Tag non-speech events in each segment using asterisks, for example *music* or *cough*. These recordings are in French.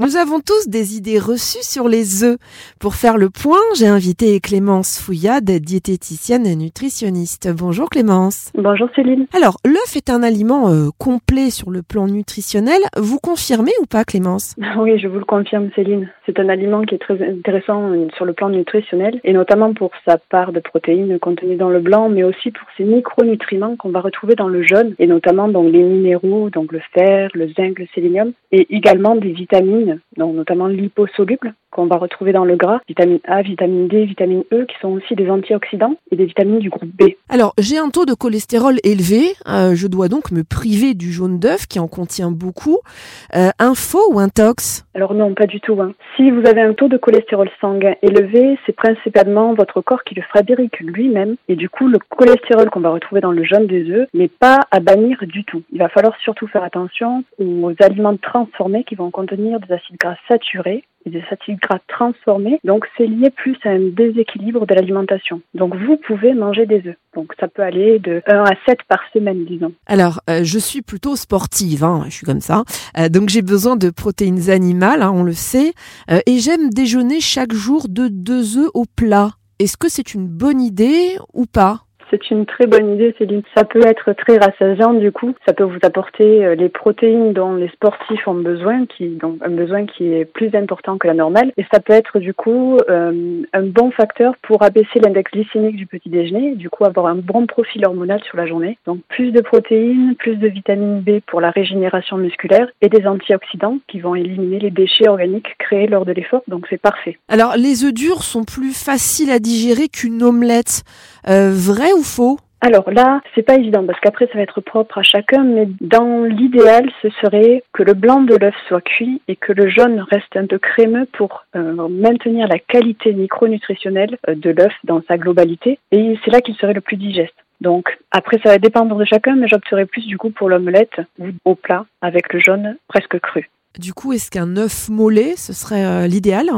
Nous avons tous des idées reçues sur les œufs. Pour faire le point, j'ai invité Clémence Fouillade, diététicienne et nutritionniste. Bonjour Clémence. Bonjour Céline. Alors, l'œuf est un aliment euh, complet sur le plan nutritionnel. Vous confirmez ou pas Clémence? *laughs* Oui, je vous le confirme Céline. C'est un aliment qui est très intéressant euh, sur le plan nutritionnel et notamment pour sa part de protéines contenues dans le blanc, mais aussi pour ses micronutriments qu'on va retrouver dans le jaune et notamment dans les minéraux, donc le fer, le zinc, le sélénium et également des vitamines Chine donc notamment liposolubles, qu'on va retrouver dans le gras, vitamine A, vitamine D, vitamine E, qui sont aussi des antioxydants et des vitamines du groupe B. Alors, j'ai un taux de cholestérol élevé, euh, je dois donc me priver du jaune d'œuf qui en contient beaucoup. Euh, un faux ou un tox? Alors non, pas du tout. Hein. Si vous avez un taux de cholestérol sanguin élevé, c'est principalement votre corps qui le fabrique lui-même, et du coup, le cholestérol qu'on va retrouver dans le jaune des œufs n'est pas à bannir du tout. Il va falloir surtout faire attention aux aliments transformés qui vont contenir des acides gras saturés et des acides gras transformés. Donc c'est lié plus à un déséquilibre de l'alimentation. Donc vous pouvez manger des œufs. Donc ça peut aller de 1 à 7 par semaine, disons. Alors euh, je suis plutôt sportive, hein, je suis comme ça. Euh, donc j'ai besoin de protéines animales, hein, on le sait. Euh, et j'aime déjeuner chaque jour de deux œufs au plat. Est-ce que c'est une bonne idée ou pas? C'est une très bonne idée, Céline. Ça peut être très rassasiant, du coup. Ça peut vous apporter euh, les protéines dont les sportifs ont besoin, qui, donc un besoin qui est plus important que la normale. Et ça peut être, du coup, euh, un bon facteur pour abaisser l'index glycémique du petit déjeuner, du coup, avoir un bon profil hormonal sur la journée. Donc, plus de protéines, plus de vitamine B pour la régénération musculaire et des antioxydants qui vont éliminer les déchets organiques créés lors de l'effort. Donc, c'est parfait. Alors, les œufs durs sont plus faciles à digérer qu'une omelette. Euh, ou faux alors là, c'est pas évident parce qu'après ça va être propre à chacun, mais dans l'idéal, ce serait que le blanc de l'œuf soit cuit et que le jaune reste un peu crémeux pour euh, maintenir la qualité micronutritionnelle euh, de l'œuf dans sa globalité. Et c'est là qu'il serait le plus digeste. Donc après, ça va dépendre de chacun, mais j'opterais plus du coup pour l'omelette ou au plat avec le jaune presque cru. Du coup, est-ce qu'un œuf mollet, ce serait l'idéal?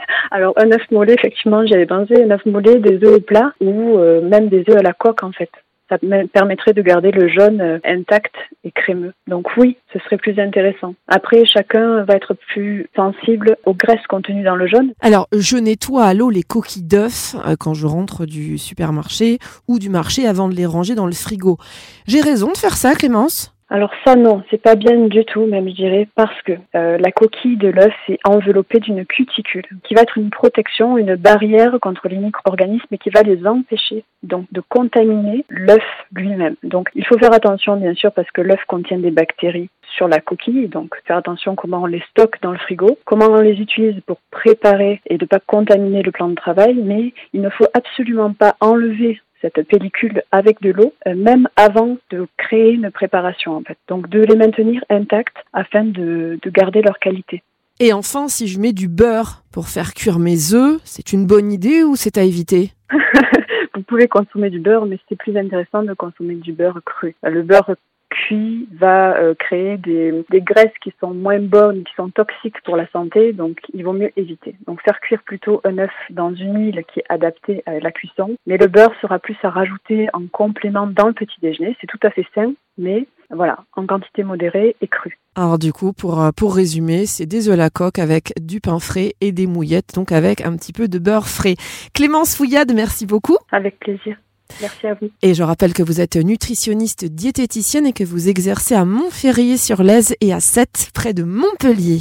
*laughs* alors un œuf mollet, effectivement, j'avais pensé un œuf mollet, des œufs au plat ou euh, même des œufs à la coque en fait. Ça permettrait de garder le jaune euh, intact et crémeux. Donc oui, ce serait plus intéressant. Après, chacun va être plus sensible aux graisses contenues dans le jaune. Alors, je nettoie à l'eau les coquilles d'œufs euh, quand je rentre du supermarché ou du marché avant de les ranger dans le frigo. J'ai raison de faire ça, Clémence? Alors ça non, c'est pas bien du tout même je dirais parce que euh, la coquille de l'œuf est enveloppée d'une cuticule qui va être une protection, une barrière contre les micro-organismes et qui va les empêcher donc de contaminer l'œuf lui-même. Donc il faut faire attention bien sûr parce que l'œuf contient des bactéries sur la coquille, donc faire attention comment on les stocke dans le frigo, comment on les utilise pour préparer et de ne pas contaminer le plan de travail, mais il ne faut absolument pas enlever cette pellicule avec de l'eau, euh, même avant de créer une préparation en fait. Donc de les maintenir intacts afin de, de garder leur qualité. Et enfin, si je mets du beurre pour faire cuire mes œufs, c'est une bonne idée ou c'est à éviter? *laughs* Vous pouvez consommer du beurre, mais c'est plus intéressant de consommer du beurre cru. Le beurre cuit va euh, créer des, des, graisses qui sont moins bonnes, qui sont toxiques pour la santé, donc il vaut mieux éviter. Donc faire cuire plutôt un œuf dans une huile qui est adaptée à la cuisson, mais le beurre sera plus à rajouter en complément dans le petit déjeuner. C'est tout à fait sain, mais voilà, en quantité modérée et crue. Alors du coup, pour, euh, pour résumer, c'est des œufs à la coque avec du pain frais et des mouillettes, donc avec un petit peu de beurre frais. Clémence Fouillade, merci beaucoup. Avec plaisir. Merci à vous. Et je rappelle que vous êtes nutritionniste diététicienne et que vous exercez à Montferrier sur l'Aise et à Sète, près de Montpellier.